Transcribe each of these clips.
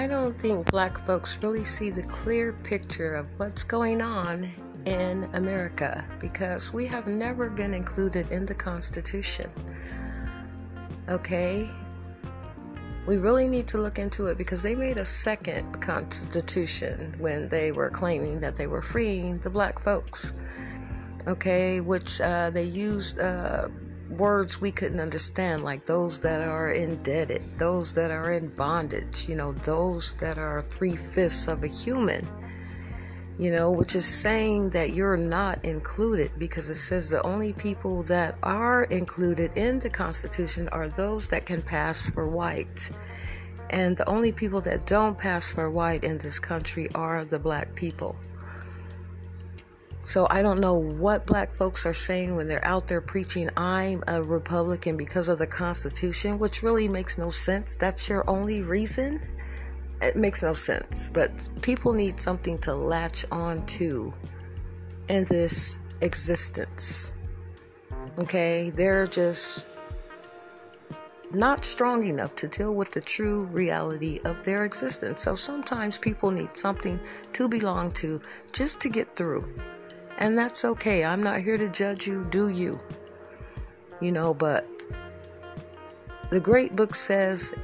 I don't think black folks really see the clear picture of what's going on in America because we have never been included in the Constitution. Okay? We really need to look into it because they made a second constitution when they were claiming that they were freeing the black folks. Okay, which uh, they used uh, words we couldn't understand, like those that are indebted, those that are in bondage, you know, those that are three fifths of a human you know, which is saying that you're not included because it says the only people that are included in the Constitution are those that can pass for white. And the only people that don't pass for white in this country are the black people. So I don't know what black folks are saying when they're out there preaching, I'm a Republican because of the Constitution, which really makes no sense. That's your only reason it makes no sense. But people need something to latch on to in this existence. Okay? They're just not strong enough to deal with the true reality of their existence. So sometimes people need something to belong to just to get through. And that's okay. I'm not here to judge you. Do you? You know, but the great book says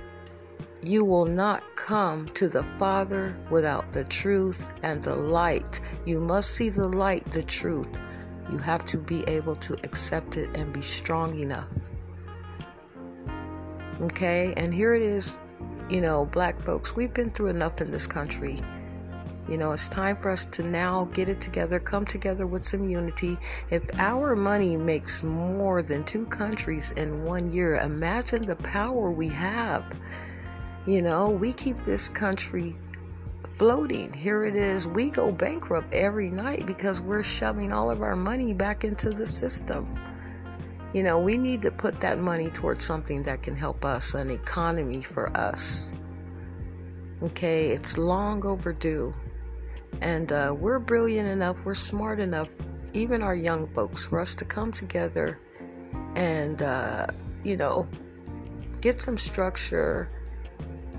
you will not come to the Father without the truth and the light. You must see the light, the truth. You have to be able to accept it and be strong enough. Okay, and here it is, you know, black folks, we've been through enough in this country. You know, it's time for us to now get it together, come together with some unity. If our money makes more than two countries in one year, imagine the power we have you know, we keep this country floating. Here it is. We go bankrupt every night because we're shoving all of our money back into the system. You know, we need to put that money towards something that can help us, an economy for us. Okay, it's long overdue. And uh, we're brilliant enough, we're smart enough, even our young folks, for us to come together and, uh, you know, get some structure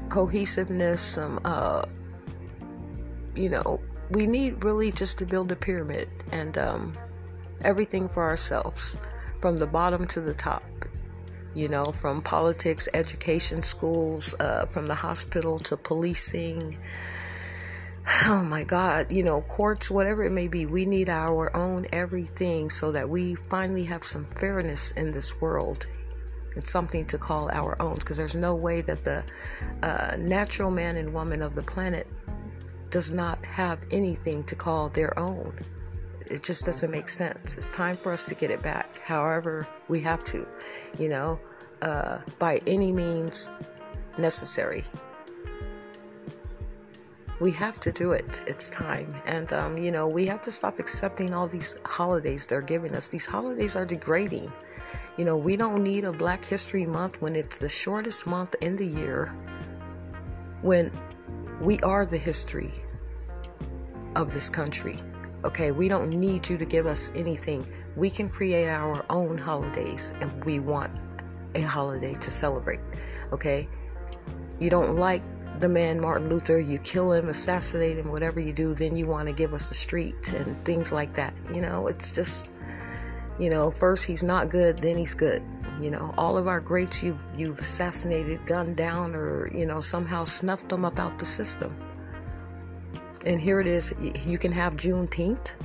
cohesiveness, some, uh, you know, we need really just to build a pyramid and um, everything for ourselves from the bottom to the top. You know, from politics, education, schools, uh, from the hospital to policing. Oh my God, you know, courts, whatever it may be, we need our own everything so that we finally have some fairness in this world it's something to call our own because there's no way that the uh, natural man and woman of the planet does not have anything to call their own. It just doesn't make sense. It's time for us to get it back, however, we have to, you know, uh, by any means necessary. We have to do it. It's time. And, um, you know, we have to stop accepting all these holidays they're giving us. These holidays are degrading. You know, we don't need a Black History Month when it's the shortest month in the year, when we are the history of this country. Okay, we don't need you to give us anything. We can create our own holidays if we want a holiday to celebrate. Okay, you don't like the man Martin Luther, you kill him, assassinate him, whatever you do, then you want to give us a street and things like that. You know, it's just you know, first he's not good, then he's good. You know, all of our greats you've you've assassinated, gunned down, or you know somehow snuffed them up out the system. And here it is. You can have Juneteenth.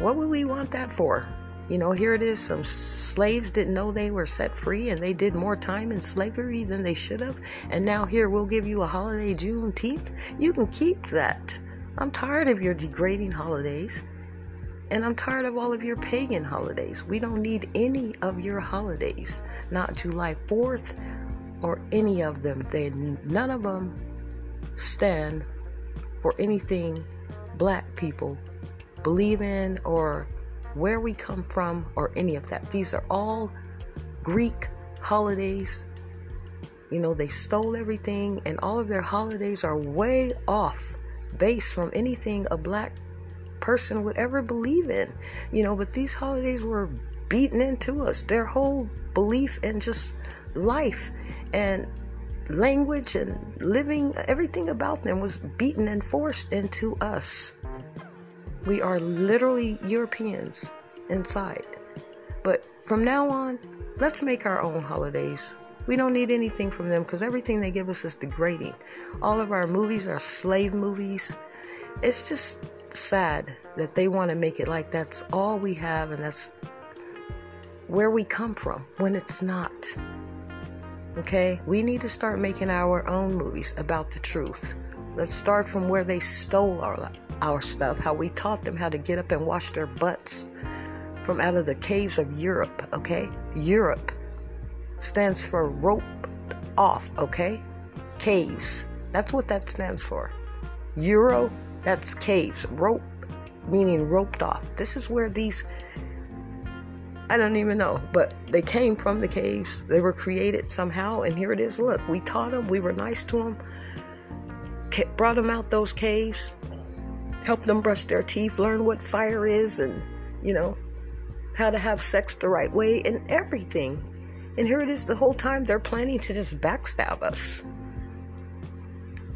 What would we want that for? You know, here it is. Some slaves didn't know they were set free and they did more time in slavery than they should have. And now, here, we'll give you a holiday, Juneteenth. You can keep that. I'm tired of your degrading holidays. And I'm tired of all of your pagan holidays. We don't need any of your holidays. Not July 4th or any of them. They none of them stand for anything black people believe in or where we come from or any of that. These are all Greek holidays. You know, they stole everything and all of their holidays are way off base from anything a black person would ever believe in. You know, but these holidays were beaten into us, their whole belief in just life. And language and living, everything about them was beaten and forced into us. We are literally Europeans inside. But from now on, let's make our own holidays. We don't need anything from them because everything they give us is degrading. All of our movies are slave movies. It's just sad that they want to make it like that's all we have and that's where we come from when it's not. Okay? We need to start making our own movies about the truth. Let's start from where they stole our our stuff, how we taught them how to get up and wash their butts from out of the caves of Europe, okay? Europe stands for rope off, okay? Caves. That's what that stands for. Euro, that's caves. Rope, meaning roped off. This is where these, I don't even know, but they came from the caves. They were created somehow, and here it is. Look, we taught them, we were nice to them, brought them out those caves, helped them brush their teeth, learn what fire is, and, you know, how to have sex the right way, and everything. And here it is the whole time they're planning to just backstab us.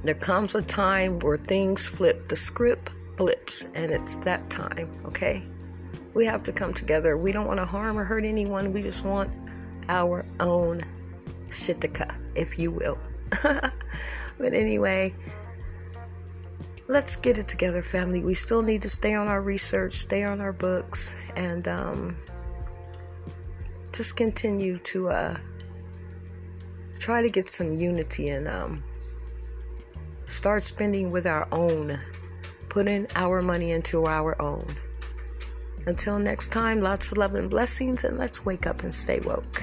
There comes a time where things flip, the script flips, and it's that time, okay? We have to come together. We don't want to harm or hurt anyone. We just want our own shitika, if you will. but anyway, let's get it together, family. We still need to stay on our research, stay on our books, and um, just continue to uh, try to get some unity and um, start spending with our own, putting our money into our own. Until next time, lots of love and blessings, and let's wake up and stay woke.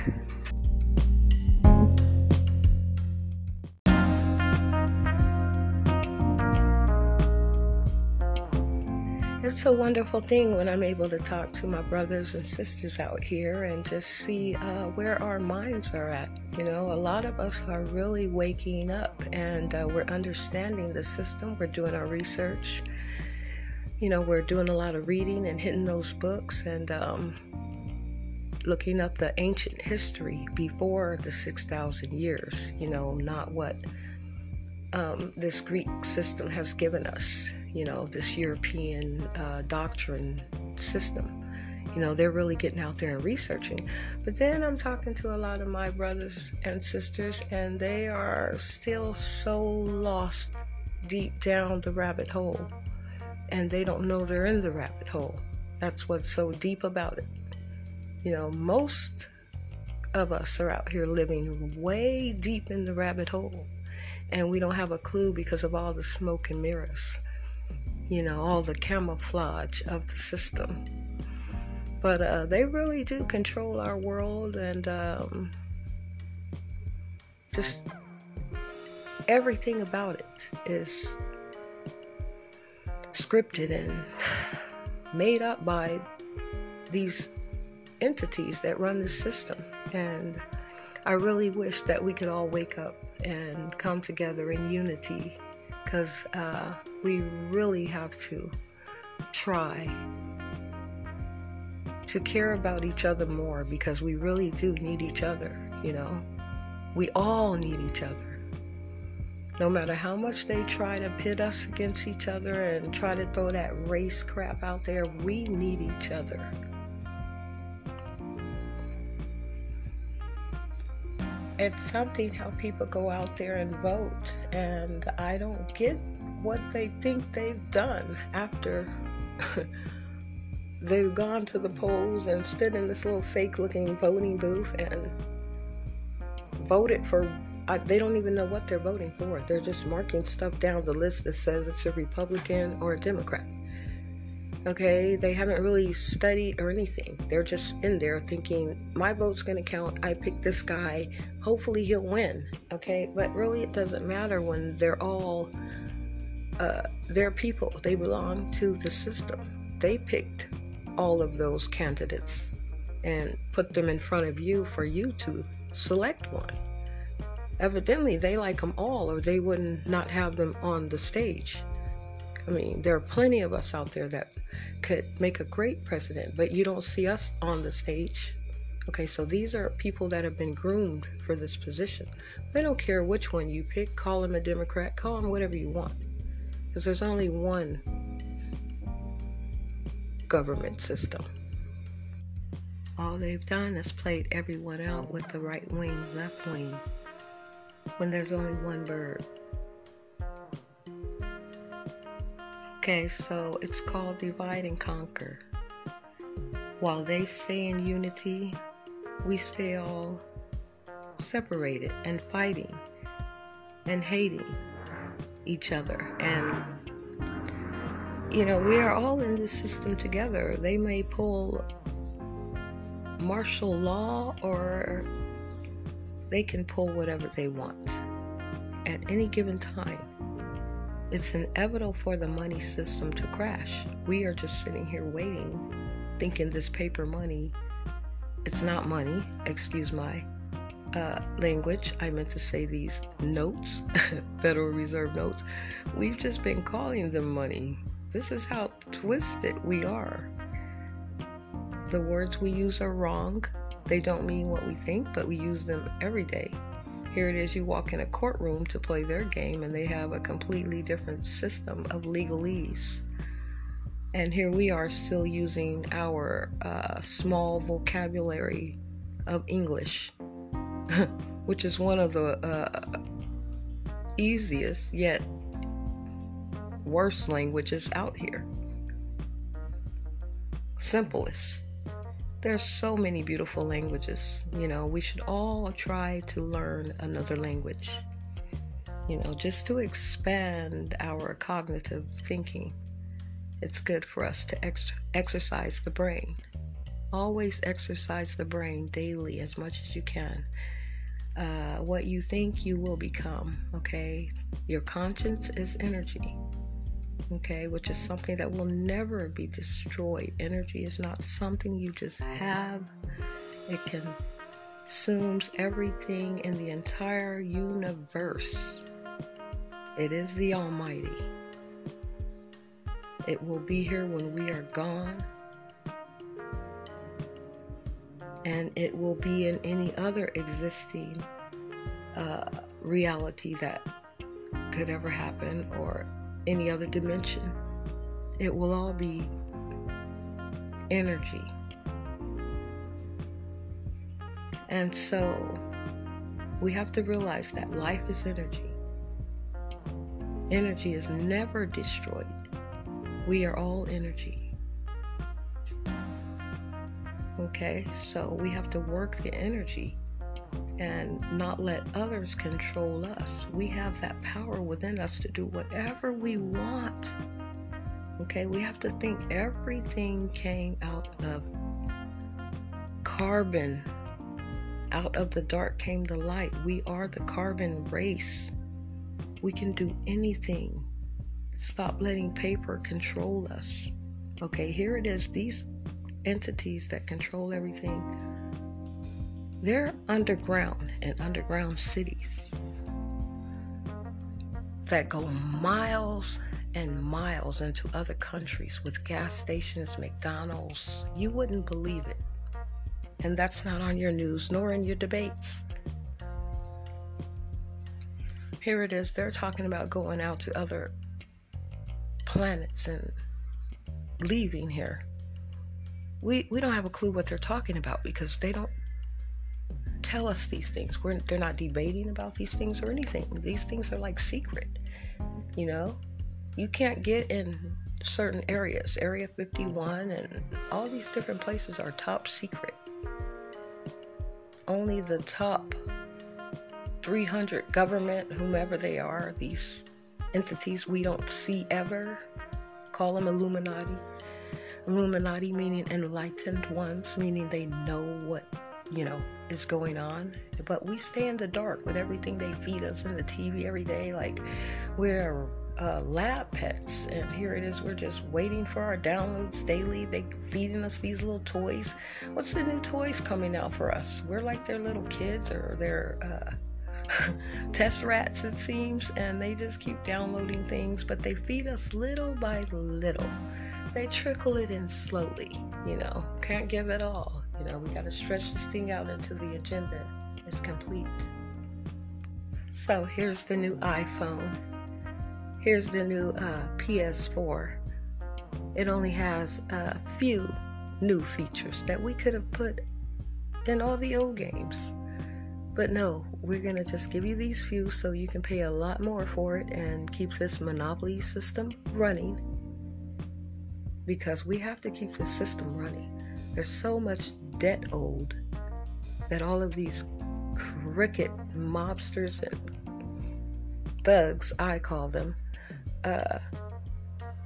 It's a wonderful thing when I'm able to talk to my brothers and sisters out here and just see uh, where our minds are at. You know, a lot of us are really waking up and uh, we're understanding the system. We're doing our research. You know, we're doing a lot of reading and hitting those books and um, looking up the ancient history before the 6,000 years. You know, not what um, this Greek system has given us, you know, this European uh, doctrine system. You know, they're really getting out there and researching. But then I'm talking to a lot of my brothers and sisters, and they are still so lost deep down the rabbit hole, and they don't know they're in the rabbit hole. That's what's so deep about it. You know, most of us are out here living way deep in the rabbit hole and we don't have a clue because of all the smoke and mirrors, you know, all the camouflage of the system. But uh, they really do control our world and um, just everything about it is scripted and made up by these entities that run the system. And I really wish that we could all wake up and come together in unity because uh, we really have to try to care about each other more because we really do need each other, you know. We all need each other. No matter how much they try to pit us against each other and try to throw that race crap out there, we need each other. it's something how people go out there and vote, and I don't get what they think they've done after they've gone to the polls and stood in this little fake looking voting booth and voted for. I, they don't even know what they're voting for. They're just marking stuff down the list that says it's a Republican or a Democrat. Okay, they haven't really studied or anything. They're just in there thinking, my vote's gonna count. I picked this guy. Hopefully he'll win. Okay, but really it doesn't matter when they're all, uh, they're people. They belong to the system. They picked all of those candidates and put them in front of you for you to select one. Evidently, they like them all, or they wouldn't not have them on the stage. I mean, there are plenty of us out there that could make a great president, but you don't see us on the stage. Okay, so these are people that have been groomed for this position. They don't care which one you pick, call them a Democrat, call them whatever you want. Because there's only one government system. All they've done is played everyone out with the right wing, left wing, when there's only one bird. Okay, so it's called divide and conquer. While they stay in unity, we stay all separated and fighting and hating each other. And, you know, we are all in this system together. They may pull martial law or they can pull whatever they want at any given time. It's inevitable for the money system to crash. We are just sitting here waiting, thinking this paper money, it's not money, excuse my uh, language. I meant to say these notes, Federal Reserve notes. We've just been calling them money. This is how twisted we are. The words we use are wrong. They don't mean what we think, but we use them every day. Here it is you walk in a courtroom to play their game, and they have a completely different system of legalese. And here we are still using our uh, small vocabulary of English, which is one of the uh, easiest yet worst languages out here. Simplest. There's so many beautiful languages. You know, we should all try to learn another language. You know, just to expand our cognitive thinking. It's good for us to ex- exercise the brain. Always exercise the brain daily as much as you can. Uh, what you think, you will become. Okay? Your conscience is energy okay, which is something that will never be destroyed. Energy is not something you just have, it consumes everything in the entire universe. It is the Almighty. It will be here when we are gone. And it will be in any other existing uh, reality that could ever happen or any other dimension. It will all be energy. And so we have to realize that life is energy. Energy is never destroyed. We are all energy. Okay, so we have to work the energy and not let others control us. We have that power within us to do whatever we want. Okay, we have to think everything came out of carbon. Out of the dark came the light. We are the carbon race. We can do anything. Stop letting paper control us. Okay, here it is. These entities that control everything they're underground in underground cities that go miles and miles into other countries with gas stations, McDonald's. You wouldn't believe it. And that's not on your news nor in your debates. Here it is, they're talking about going out to other planets and leaving here. We, we don't have a clue what they're talking about because they don't tell us these things. We're, they're not debating about these things or anything. These things are like secret. You know, you can't get in certain areas. Area 51 and all these different places are top secret. Only the top 300 government, whomever they are, these entities we don't see ever, call them Illuminati. Illuminati meaning enlightened ones, meaning they know what you know, is going on. But we stay in the dark with everything they feed us in the TV every day. Like we're uh, lab pets, and here it is. We're just waiting for our downloads daily. They feeding us these little toys. What's the new toys coming out for us? We're like their little kids or their uh, test rats, it seems, and they just keep downloading things. But they feed us little by little. They trickle it in slowly. You know, can't give it all You know, we got to stretch this thing out until the agenda is complete. So here's the new iPhone. Here's the new uh, PS4. It only has a few new features that we could have put in all the old games. But no, we're going to just give you these few so you can pay a lot more for it and keep this monopoly system running. Because we have to keep the system running. There's so much debt owed that all of these cricket mobsters and thugs, I call them, uh,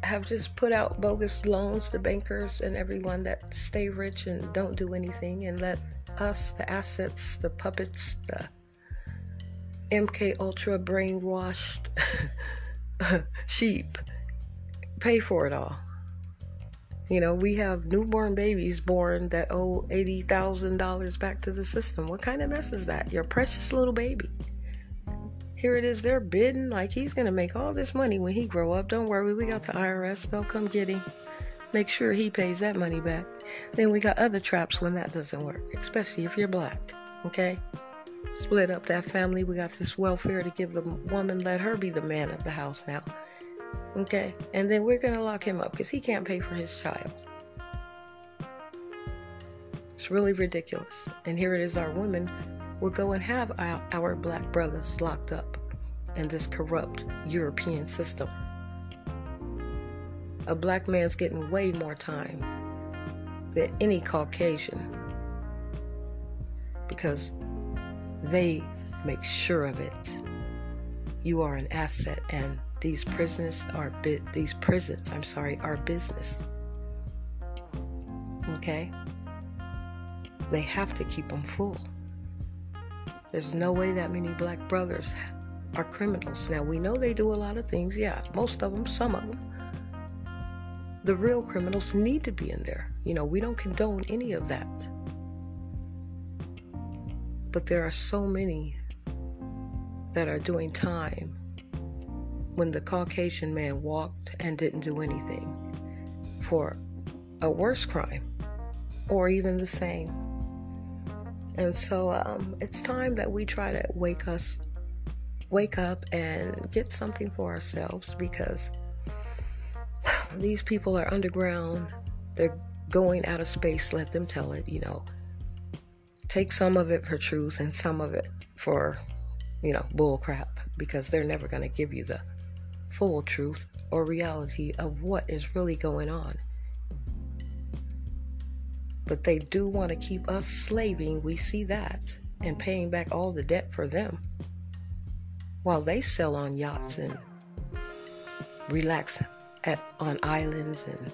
have just put out bogus loans to bankers and everyone that stay rich and don't do anything and let us, the assets, the puppets, the MK Ultra brainwashed sheep, pay for it all. You know, we have newborn babies born that owe $80,000 back to the system. What kind of mess is that? Your precious little baby. Here it is, they're bidding like he's going to make all this money when he grow up. Don't worry, we got the IRS. They'll come get him. Make sure he pays that money back. Then we got other traps when that doesn't work, especially if you're black. Okay? Split up that family. We got this welfare to give the woman, let her be the man of the house now. Okay? And then we're going to lock him up because he can't pay for his child. It's really ridiculous. And here it is our women will go and have our, our black brothers locked up in this corrupt European system. A black man's getting way more time than any Caucasian because they make sure of it. You are an asset, and these prisons are bi- these prisons. I'm sorry, are business. Okay, they have to keep them full. There's no way that many black brothers are criminals. Now we know they do a lot of things. Yeah, most of them, some of them. The real criminals need to be in there. You know, we don't condone any of that. But there are so many that are doing time when the Caucasian man walked and didn't do anything for a worse crime or even the same. And so um, it's time that we try to wake us, wake up and get something for ourselves because these people are underground. They're going out of space. Let them tell it, you know take some of it for truth and some of it for, you know, bull crap because they're never going to give you the full truth or reality of what is really going on. But they do want to keep us slaving, we see that, and paying back all the debt for them while they sell on yachts and relax at on islands and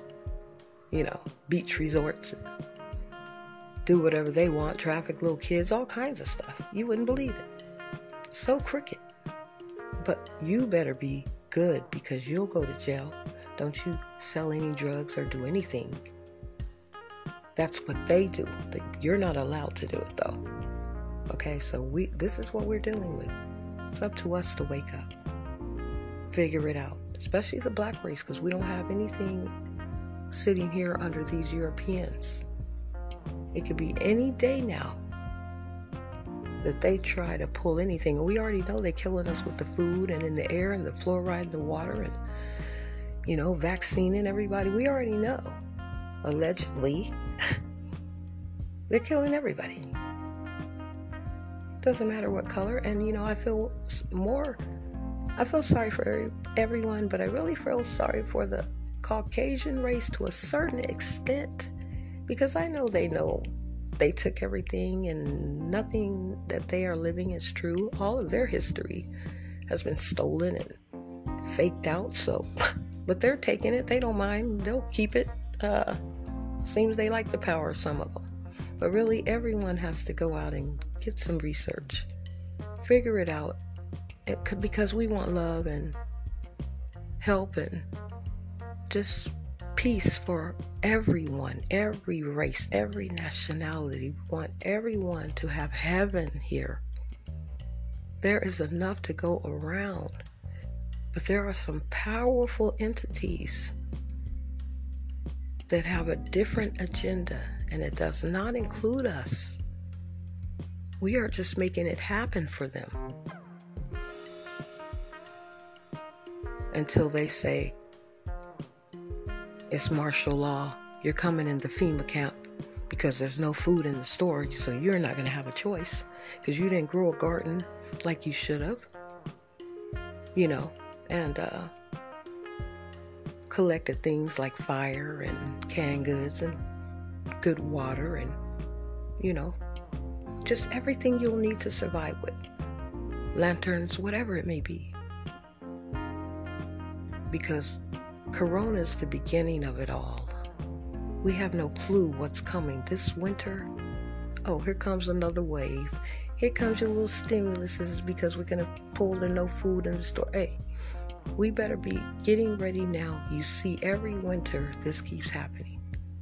you know beach resorts and do whatever they want, traffic little kids, all kinds of stuff. You wouldn't believe it. So crooked. But you better be good because you'll go to jail. Don't you sell any drugs or do anything. That's what they do. You're not allowed to do it though. Okay, so we this is what we're dealing with. It's up to us to wake up. Figure it out. Especially the black race, because we don't have anything sitting here under these Europeans. It could be any day now that they try to pull anything. We already know they're killing us with the food and in the air and the fluoride, and the water, and you know, vaccinating everybody. We already know. Allegedly, they're killing everybody. Doesn't matter what color. And you know, I feel more. I feel sorry for everyone, but I really feel sorry for the Caucasian race to a certain extent because I know they know they took everything and nothing that they are living is true. All of their history has been stolen and faked out. So, but they're taking it. They don't mind. They'll keep it. Uh, seems they like the power, of some of them. But really, everyone has to go out and get some research, figure it out. It could, because we want love and help and just peace for everyone, every race, every nationality. We want everyone to have heaven here. There is enough to go around, but there are some powerful entities that have a different agenda, And it does not include us. We are just making it happen for them. Until they say, it's martial law. You're coming in the FEMA camp because there's no food in the store, so you're not going to have a choice because you didn't grow a garden like you should have. You know, and uh, collected things like fire and canned goods and good water and, you know, just everything you'll need to survive with. Lanterns, whatever it may be. Because Corona is the beginning of it all. We have no clue what's coming this winter. Oh, here comes another wave. Here comes your little stimulus. This is because we're going to pull the no food in the store. Hey, we better be getting ready now. You see, every winter this keeps happening.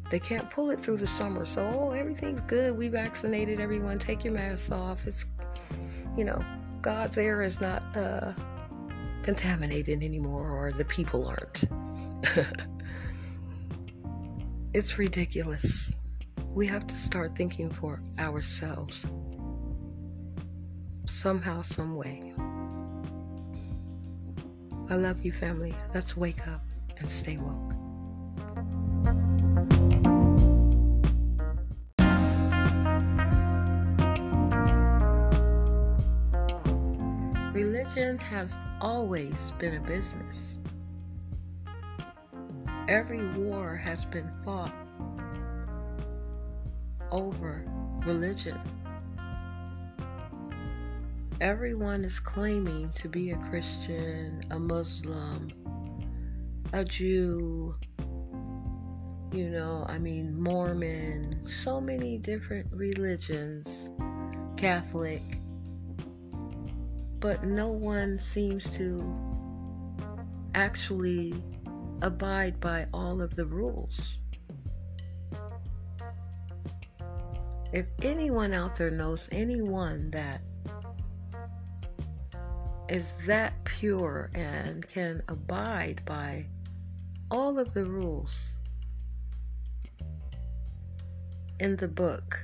They can't pull it through the summer. So, oh, everything's good. We vaccinated everyone. Take your masks off. It's, you know, God's air is not uh, contaminated anymore, or the people aren't. it's ridiculous. We have to start thinking for ourselves. Somehow, some way. I love you, family. Let's wake up and stay woke. Religion has always been a business. Every war has been fought over religion. Everyone is claiming to be a Christian, a Muslim, a Jew, you know, I mean, Mormon, so many different religions, Catholic but no one seems to actually abide by all of the rules. If anyone out there knows anyone that is that pure and can abide by all of the rules in the book,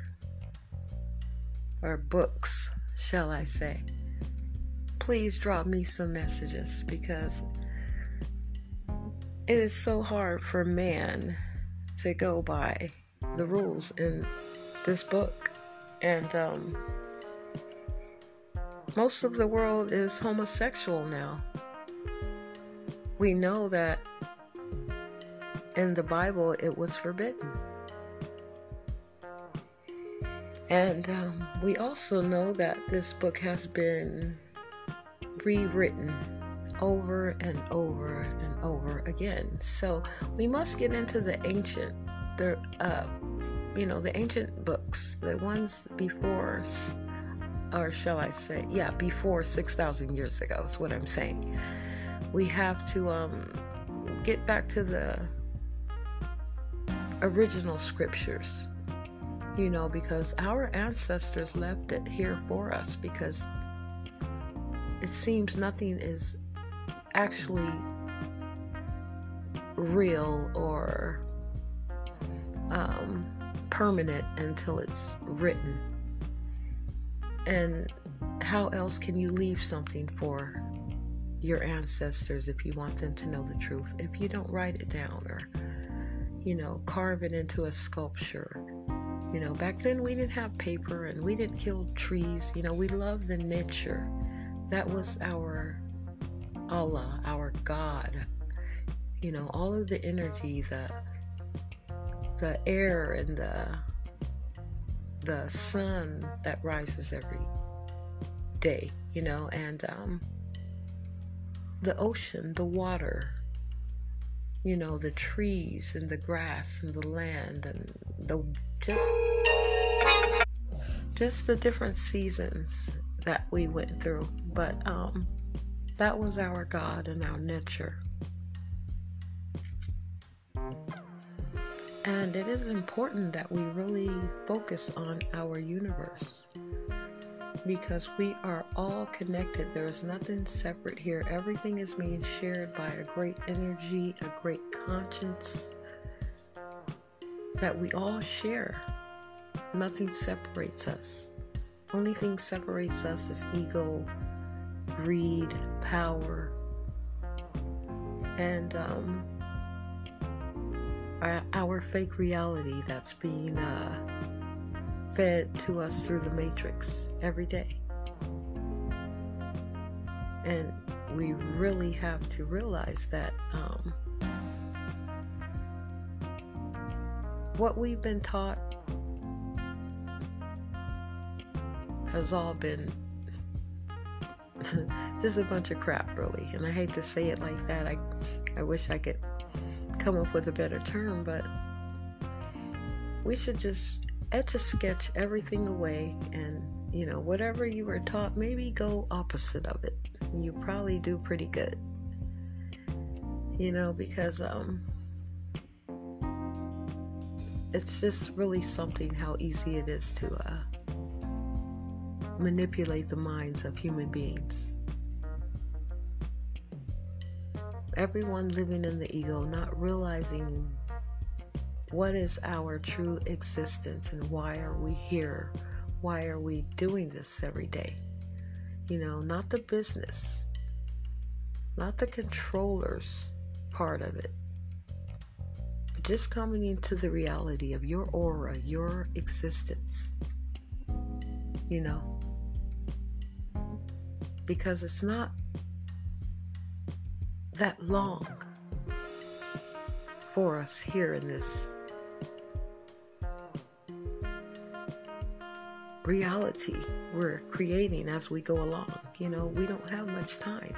or books, shall I say please drop me some messages because it is so hard for man to go by the rules in this book. And um, most of the world is homosexual now. We know that in the Bible it was forbidden. And um, we also know that this book has been rewritten over and over and over again. So we must get into the ancient, the uh, you know, the ancient books, the ones before, or shall I say, yeah, before six thousand years ago. Is what I'm saying. We have to um, get back to the original scriptures you know, because our ancestors left it here for us because it seems nothing is actually real or um, permanent until it's written. And how else can you leave something for your ancestors if you want them to know the truth? If you don't write it down or, you know, carve it into a sculpture. You know, back then we didn't have paper and we didn't kill trees. You know, we loved the nature that was our Allah, our God. You know, all of the energy, the the air and the the sun that rises every day, you know, and um, the ocean, the water, you know, the trees and the grass and the land and the just just the different seasons that we went through. But um, that was our God and our nature. And it is important that we really focus on our universe because we are all connected. There is nothing separate here. Everything is being shared by a great energy, a great conscience that we all share. Nothing separates us. Only thing separates us is ego, greed, power, and um, our, our, fake reality that's being uh, fed to us through the matrix every day. And we really have to realize that um, what we've been taught has all been just a bunch of crap, really. And I hate to say it like that. I, I wish I could come up with a better term, but we should just etch a sketch everything away and, you know, whatever you were taught, maybe go opposite of it. You probably do pretty good. You know, because, um, it's just really something how easy it is to uh, manipulate the minds of human beings. Everyone living in the ego, not realizing what is our true existence and why are we here? Why are we doing this every day? You know, not the business, not the controllers part of it, but just coming into the reality of your aura, your existence. You know, because it's not that long for us here in this reality we're creating as we go along. You know, we don't have much time.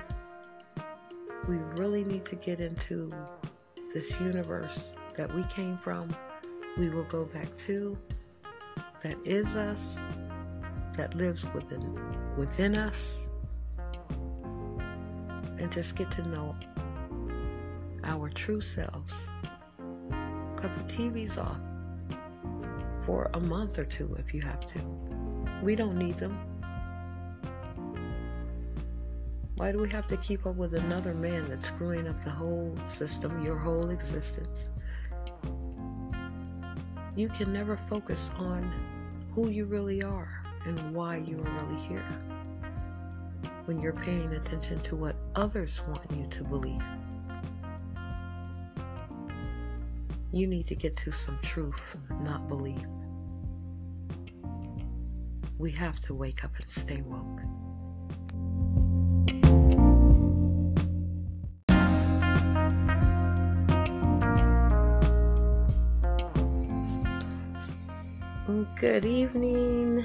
We really need to get into this universe that we came from, we will go back to, that is us, that lives within within us, and just get to know our true selves. Because the TV's off for a month or two if you have to. We don't need them. Why do we have to keep up with another man that's screwing up the whole system, your whole existence? You can never focus on who you really are and why you are really here when you're paying attention to what others want you to believe. You need to get to some truth, not belief. We have to wake up and stay woke. Good evening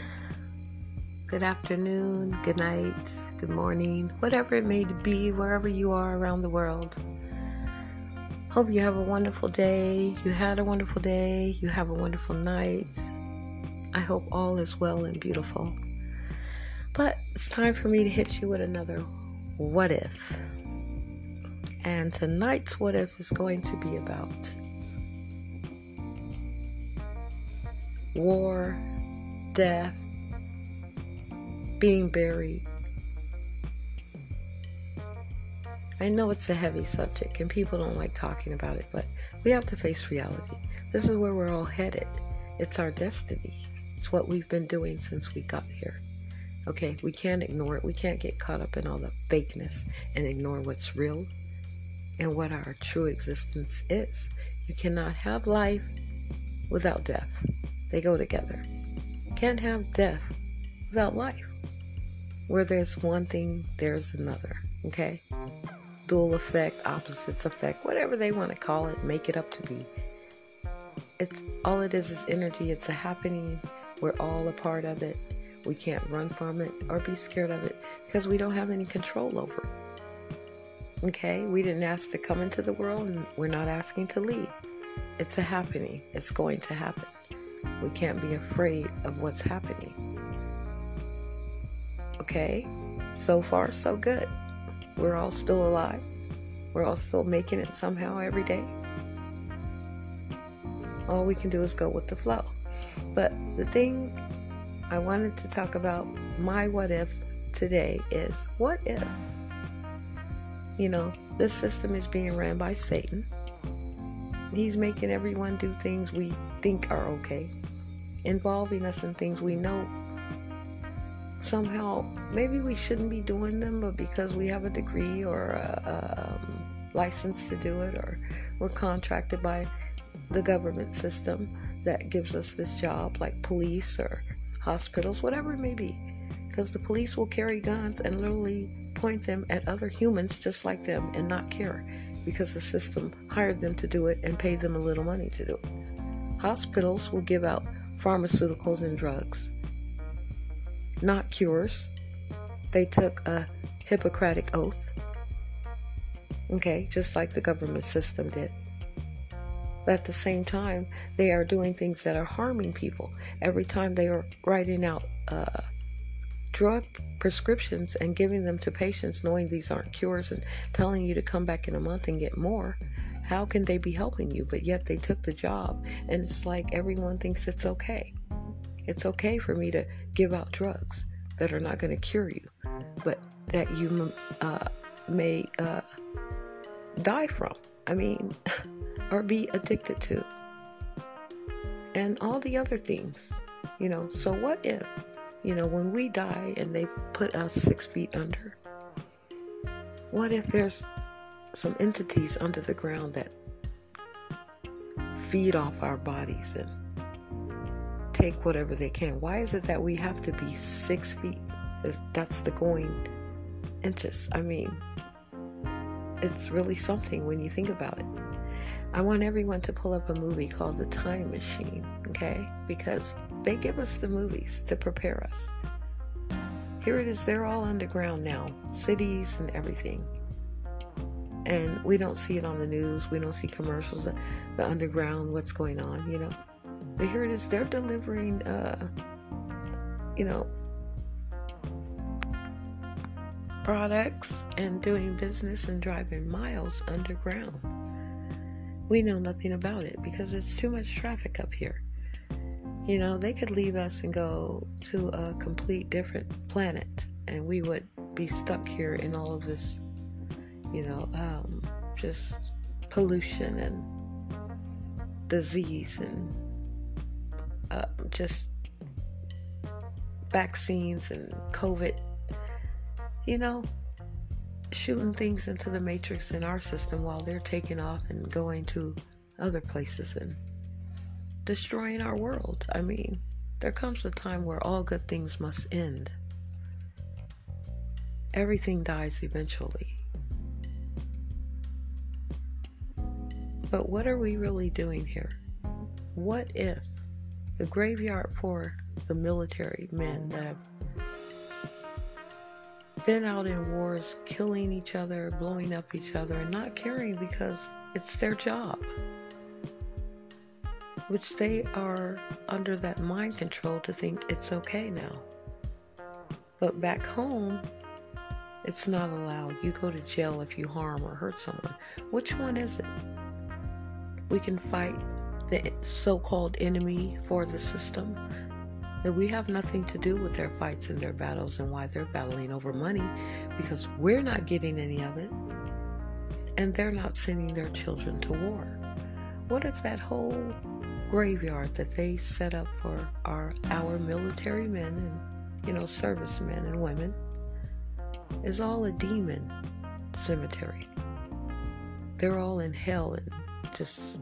good afternoon, good night, good morning, whatever it may be, wherever you are around the world. Hope you have a wonderful day. You had a wonderful day. You have a wonderful night. I hope all is well and beautiful. But it's time for me to hit you with another what if. And tonight's what if is going to be about war, death, being buried. I know it's a heavy subject and people don't like talking about it, but we have to face reality. This is where we're all headed. It's our destiny. It's what we've been doing since we got here. Okay, we can't ignore it. We can't get caught up in all the fakeness and ignore what's real and what our true existence is. You cannot have life without death, they go together. Can't have death without life. Where there's one thing, there's another. Okay? Dual effect, opposites effect, whatever they want to call it, make it up to be. It's all it is is energy. It's a happening. We're all a part of it. We can't run from it or be scared of it because we don't have any control over it. Okay? We didn't ask to come into the world and we're not asking to leave. It's a happening. It's going to happen. We can't be afraid of what's happening. Okay, so far, so good. We're all still alive. We're all still making it somehow every day. All we can do is go with the flow. But the thing I wanted to talk about, my what if today is what if, you know, this system is being ran by Satan. He's making everyone do things we think are okay. involving us in things we know somehow maybe we shouldn't be doing them, but because we have a degree or a, a um, license to do it, or we're contracted by the government system that gives us this job, like police or hospitals, whatever it may be. Because the police will carry guns and literally point them at other humans just like them and not care because the system hired them to do it and paid them a little money to do it. Hospitals will give out pharmaceuticals and drugs not cures. They took a Hippocratic oath. Okay, just like the government system did. But at the same time, they are doing things that are harming people. Every time they are writing out uh, drug prescriptions and giving them to patients, knowing these aren't cures and telling you to come back in a month and get more, how can they be helping you? But yet they took the job, and it's like everyone thinks it's okay. It's okay for me to give out drugs that are not going to cure you, but that you uh, may uh, die from. I mean, or be addicted to. And all the other things, you know. So, what if, you know, when we die and they put us six feet under, what if there's some entities under the ground that feed off our bodies and take whatever they can. Why is it that we have to be six feet? That's the going inches. I mean, it's really something when you think about it. I want everyone to pull up a movie called The Time Machine, okay? Because they give us the movies to prepare us. Here it is, they're all underground now, cities and everything. And we don't see it on the news, we don't see commercials, the underground, what's going on, you know? But here it is, they're delivering, uh, you know, products and doing business and driving miles underground. We know nothing about it because it's too much traffic up here. You know, they could leave us and go to a complete different planet, and we would be stuck here in all of this, you know, um, just pollution and disease and uh, just vaccines and COVID, you know, shooting things into the matrix in our system while they're taking off and going to other places and destroying our world. I mean, there comes a time where all good things must end. Everything dies eventually. But what are we really doing here? What if the graveyard for the military men that have been out in wars, killing each other, blowing up each other, and not caring because it's their job. Which they are under that mind control to think it's okay now. But back home, it's not allowed. You go to jail if you harm or hurt someone. Which one is it? We can fight the so called enemy for the system, that we have nothing to do with their fights and their battles and why they're battling over money because we're not getting any of it and they're not sending their children to war. What if that whole graveyard that they set up for our our military men and you know servicemen and women is all a demon cemetery. They're all in hell and just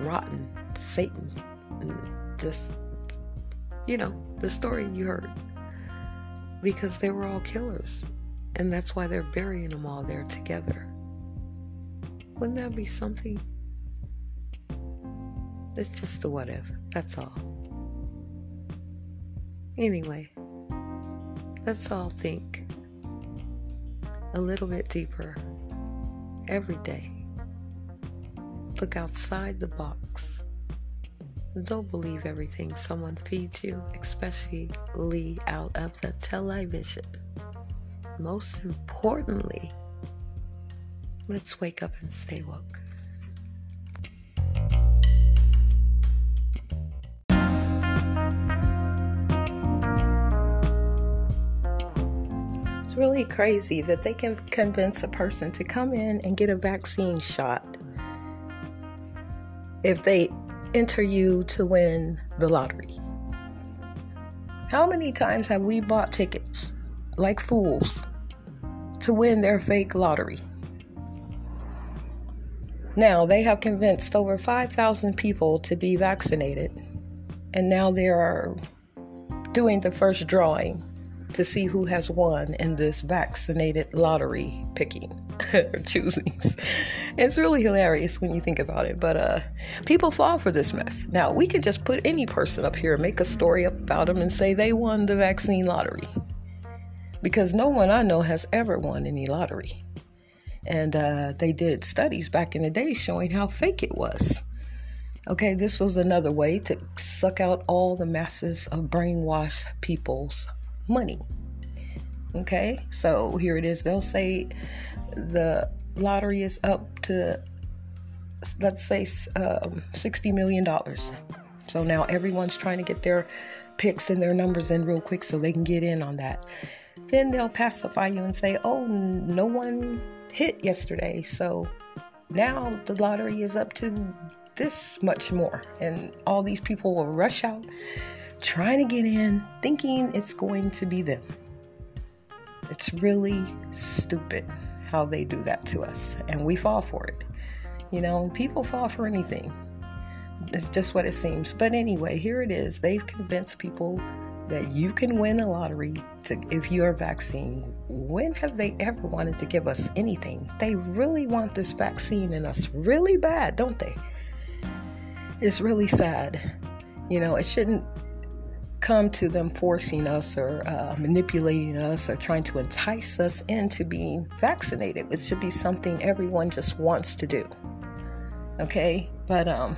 rotten Satan. Just, you know, the story you heard. Because they were all killers. And that's why they're burying them all there together. Wouldn't that be something? It's just a what if. That's all. Anyway, let's all think a little bit deeper every day. Look outside the box. Don't believe everything someone feeds you, especially out of the television. Most importantly, let's wake up and stay woke. It's really crazy that they can convince a person to come in and get a vaccine shot if they enter you to win the lottery. How many times have we bought tickets like fools to win their fake lottery? Now, they have convinced over 5,000 people to be vaccinated, and now they are doing the first drawing to see who has won in this vaccinated lottery picking or choosings. It's really hilarious when you think about it, but uh, people fall for this mess. Now, we could just put any person up here, make a story about them, and say they won the vaccine lottery. Because no one I know has ever won any lottery. And uh, they did studies back in the day showing how fake it was. Okay, this was another way to suck out all the masses of brainwashed people's money. Okay, so here it is. They'll say the lottery is up to, let's say, um, $60 million. So now everyone's trying to get their picks and their numbers in real quick so they can get in on that. Then they'll pacify you and say, oh, no one hit yesterday. So now the lottery is up to this much more. And all these people will rush out trying to get in, thinking it's going to be them. It's really stupid how they do that to us, and we fall for it. You know, people fall for anything. It's just what it seems. But anyway, here it is. They've convinced people that you can win a lottery to, if you're a vaccine. When have they ever wanted to give us anything? They really want this vaccine in us really bad, don't they? It's really sad. You know, it shouldn't come to them forcing us or uh, manipulating us or trying to entice us into being vaccinated. It should be something everyone just wants to do. Okay, but um,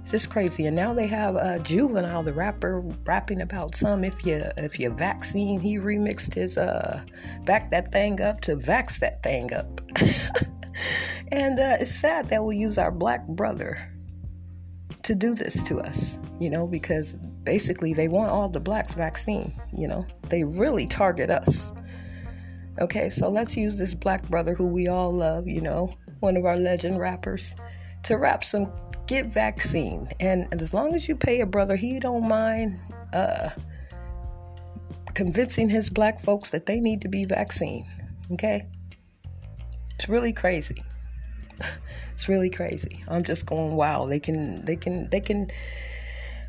it's just crazy. And now they have uh, Juvenile, the rapper, rapping about some if you if you vaccine. He remixed his uh, back that thing up to vax that thing up. and uh, it's sad that we use our black brother to do this to us, you know, because basically they want all the blacks vaccine, you know. They really target us. Okay, so let's use this black brother who we all love, you know, one of our legend rappers, to rap some get vaccine. And, as long as you pay a brother, he don't mind uh, convincing his black folks that they need to be vaccine. Okay? It's really crazy. it's really crazy. I'm just going, wow, they can they can they can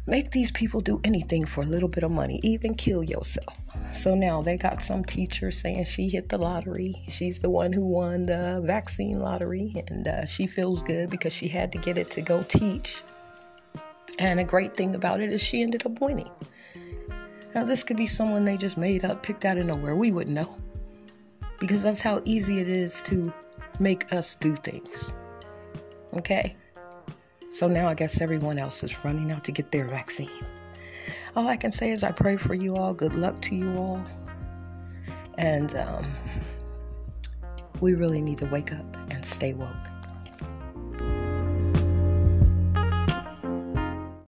make these people do anything for a little bit of money, even kill yourself. So now they got some teacher saying she hit the lottery. She's the one who won the vaccine lottery, and uh, she feels good because she had to get it to go teach. And a great thing about it is she ended up winning. Now, this could be someone they just made up, picked out of nowhere. We wouldn't know. Because that's how easy it is to make us do things. Okay? So now I guess everyone else is running out to get their vaccine. All I can say is I pray for you all. Good luck to you all. And um, we really need to wake up and stay woke.